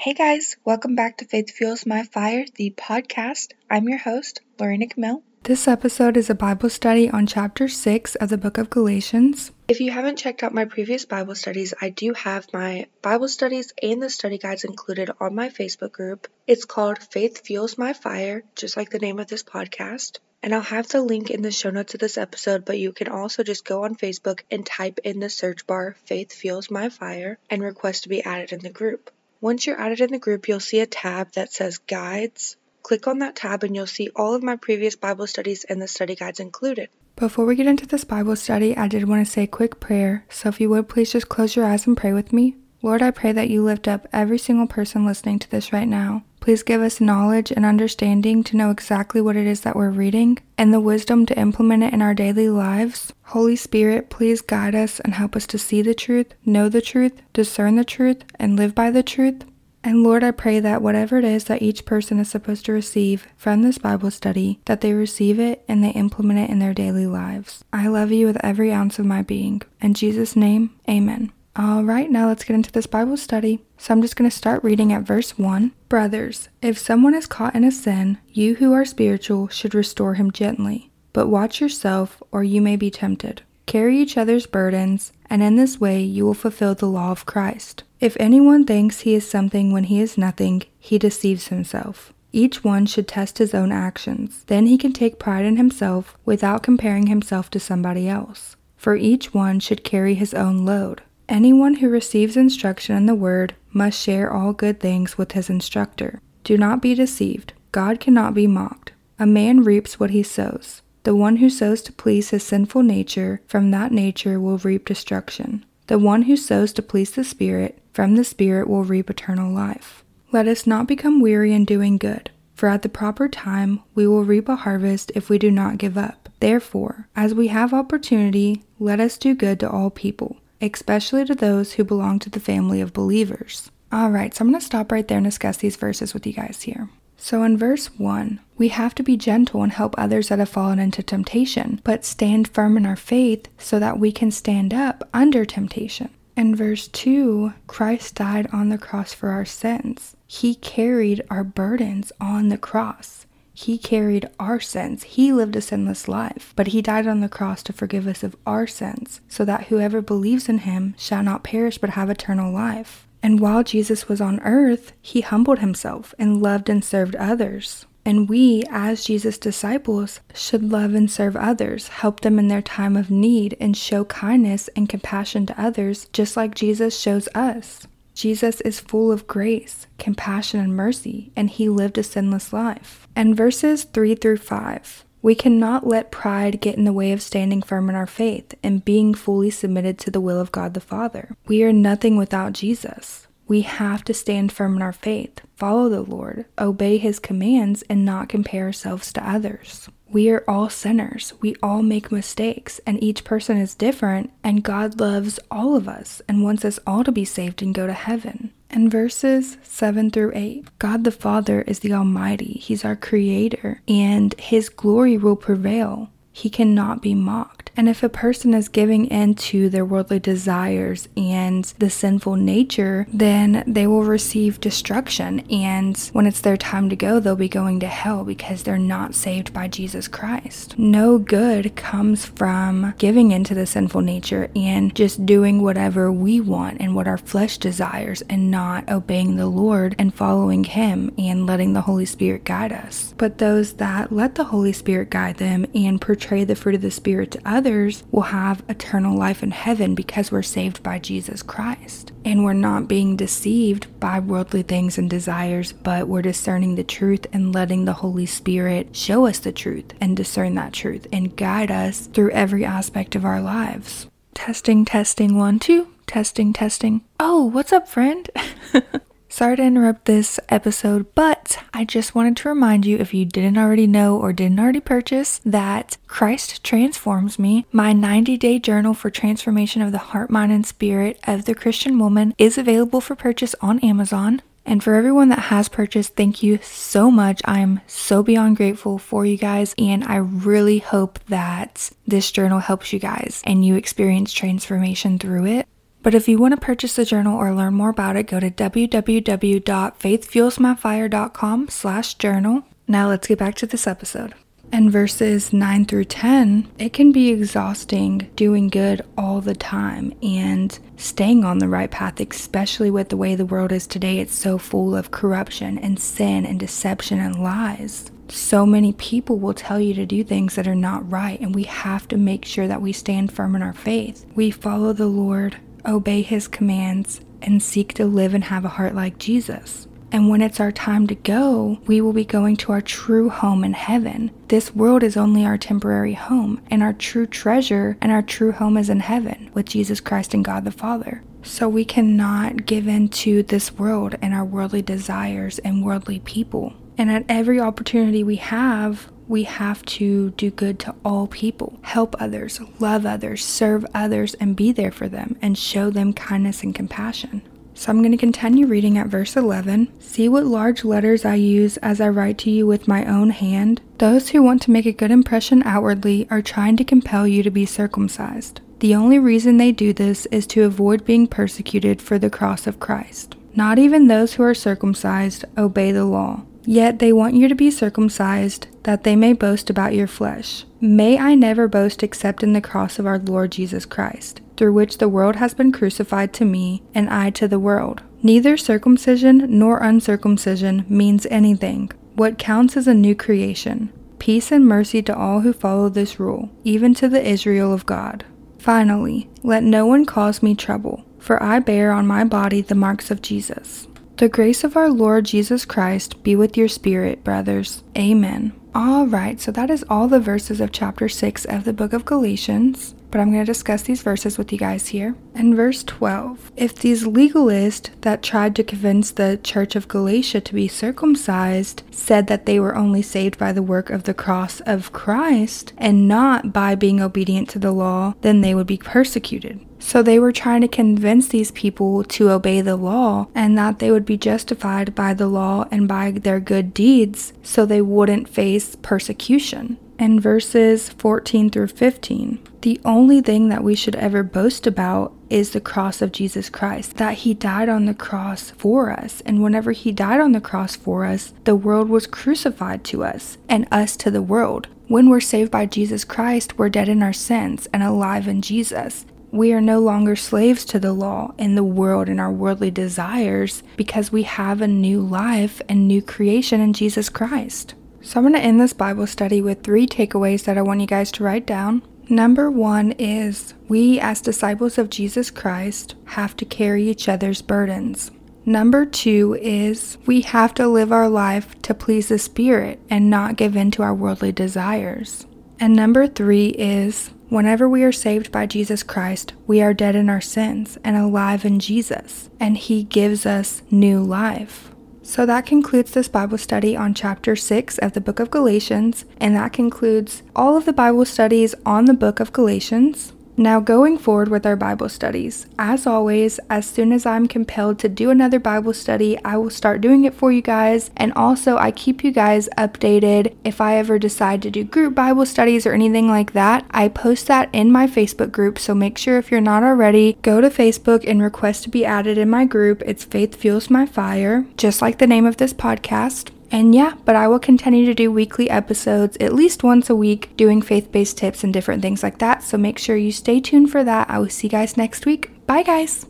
Hey guys, welcome back to Faith Fuels My Fire, the podcast. I'm your host, Lorena Camille. This episode is a Bible study on chapter 6 of the book of Galatians. If you haven't checked out my previous Bible studies, I do have my Bible studies and the study guides included on my Facebook group. It's called Faith Fuels My Fire, just like the name of this podcast. And I'll have the link in the show notes of this episode, but you can also just go on Facebook and type in the search bar Faith Fuels My Fire and request to be added in the group. Once you're added in the group, you'll see a tab that says Guides. Click on that tab and you'll see all of my previous Bible studies and the study guides included. Before we get into this Bible study, I did want to say a quick prayer. So if you would please just close your eyes and pray with me. Lord, I pray that you lift up every single person listening to this right now. Please give us knowledge and understanding to know exactly what it is that we're reading and the wisdom to implement it in our daily lives. Holy Spirit, please guide us and help us to see the truth, know the truth, discern the truth, and live by the truth. And Lord, I pray that whatever it is that each person is supposed to receive from this Bible study, that they receive it and they implement it in their daily lives. I love you with every ounce of my being. In Jesus' name, amen. All right, now let's get into this Bible study. So I'm just going to start reading at verse 1. Brothers, if someone is caught in a sin, you who are spiritual should restore him gently. But watch yourself, or you may be tempted. Carry each other's burdens, and in this way you will fulfill the law of Christ. If anyone thinks he is something when he is nothing, he deceives himself. Each one should test his own actions. Then he can take pride in himself without comparing himself to somebody else. For each one should carry his own load. Anyone who receives instruction in the Word must share all good things with his instructor. Do not be deceived. God cannot be mocked. A man reaps what he sows. The one who sows to please his sinful nature, from that nature will reap destruction. The one who sows to please the Spirit, from the Spirit will reap eternal life. Let us not become weary in doing good, for at the proper time we will reap a harvest if we do not give up. Therefore, as we have opportunity, let us do good to all people especially to those who belong to the family of believers. All right, so I'm going to stop right there and discuss these verses with you guys here. So, in verse 1, we have to be gentle and help others that have fallen into temptation, but stand firm in our faith so that we can stand up under temptation. In verse 2, Christ died on the cross for our sins. He carried our burdens on the cross. He carried our sins. He lived a sinless life, but he died on the cross to forgive us of our sins, so that whoever believes in him shall not perish but have eternal life. And while Jesus was on earth, he humbled himself and loved and served others. And we, as Jesus' disciples, should love and serve others, help them in their time of need, and show kindness and compassion to others, just like Jesus shows us. Jesus is full of grace, compassion, and mercy, and he lived a sinless life. And verses 3 through 5 we cannot let pride get in the way of standing firm in our faith and being fully submitted to the will of God the Father. We are nothing without Jesus. We have to stand firm in our faith, follow the Lord, obey his commands, and not compare ourselves to others. We are all sinners. We all make mistakes, and each person is different, and God loves all of us and wants us all to be saved and go to heaven. And verses 7 through 8 God the Father is the Almighty, He's our Creator, and His glory will prevail. He cannot be mocked. And if a person is giving in to their worldly desires and the sinful nature, then they will receive destruction. And when it's their time to go, they'll be going to hell because they're not saved by Jesus Christ. No good comes from giving into the sinful nature and just doing whatever we want and what our flesh desires and not obeying the Lord and following Him and letting the Holy Spirit guide us. But those that let the Holy Spirit guide them and portray the fruit of the Spirit to others, others will have eternal life in heaven because we're saved by Jesus Christ. And we're not being deceived by worldly things and desires, but we're discerning the truth and letting the Holy Spirit show us the truth and discern that truth and guide us through every aspect of our lives. Testing, testing, one, two. Testing, testing. Oh, what's up, friend? Sorry to interrupt this episode, but I just wanted to remind you if you didn't already know or didn't already purchase that Christ Transforms Me, my 90 day journal for transformation of the heart, mind, and spirit of the Christian woman, is available for purchase on Amazon. And for everyone that has purchased, thank you so much. I'm so beyond grateful for you guys. And I really hope that this journal helps you guys and you experience transformation through it. But if you want to purchase the journal or learn more about it, go to www.faithfuelsmyfire.com slash journal. Now let's get back to this episode. And verses 9 through 10, it can be exhausting doing good all the time and staying on the right path, especially with the way the world is today. It's so full of corruption and sin and deception and lies. So many people will tell you to do things that are not right, and we have to make sure that we stand firm in our faith. We follow the Lord, obey His commands, and seek to live and have a heart like Jesus. And when it's our time to go, we will be going to our true home in heaven. This world is only our temporary home, and our true treasure and our true home is in heaven with Jesus Christ and God the Father. So we cannot give in to this world and our worldly desires and worldly people. And at every opportunity we have, we have to do good to all people, help others, love others, serve others, and be there for them and show them kindness and compassion. So I'm going to continue reading at verse 11. See what large letters I use as I write to you with my own hand. Those who want to make a good impression outwardly are trying to compel you to be circumcised. The only reason they do this is to avoid being persecuted for the cross of Christ. Not even those who are circumcised obey the law. Yet they want you to be circumcised, that they may boast about your flesh. May I never boast except in the cross of our Lord Jesus Christ through which the world has been crucified to me, and I to the world. Neither circumcision nor uncircumcision means anything. What counts is a new creation. Peace and mercy to all who follow this rule, even to the Israel of God. Finally, let no one cause me trouble, for I bear on my body the marks of Jesus. The grace of our Lord Jesus Christ be with your spirit, brothers. Amen. All right, so that is all the verses of chapter 6 of the book of Galatians but I'm going to discuss these verses with you guys here. In verse 12, if these legalists that tried to convince the church of Galatia to be circumcised said that they were only saved by the work of the cross of Christ and not by being obedient to the law, then they would be persecuted. So they were trying to convince these people to obey the law and that they would be justified by the law and by their good deeds so they wouldn't face persecution and verses 14 through 15. The only thing that we should ever boast about is the cross of Jesus Christ, that he died on the cross for us. And whenever he died on the cross for us, the world was crucified to us and us to the world. When we're saved by Jesus Christ, we're dead in our sins and alive in Jesus. We are no longer slaves to the law and the world and our worldly desires because we have a new life and new creation in Jesus Christ. So I'm going to end this Bible study with three takeaways that I want you guys to write down. Number one is we, as disciples of Jesus Christ, have to carry each other's burdens. Number two is we have to live our life to please the Spirit and not give in to our worldly desires. And number three is whenever we are saved by Jesus Christ, we are dead in our sins and alive in Jesus, and He gives us new life. So that concludes this Bible study on chapter 6 of the book of Galatians, and that concludes all of the Bible studies on the book of Galatians. Now, going forward with our Bible studies, as always, as soon as I'm compelled to do another Bible study, I will start doing it for you guys. And also, I keep you guys updated if I ever decide to do group Bible studies or anything like that. I post that in my Facebook group, so make sure if you're not already, go to Facebook and request to be added in my group. It's Faith Fuels My Fire, just like the name of this podcast. And yeah, but I will continue to do weekly episodes at least once a week, doing faith based tips and different things like that. So make sure you stay tuned for that. I will see you guys next week. Bye, guys.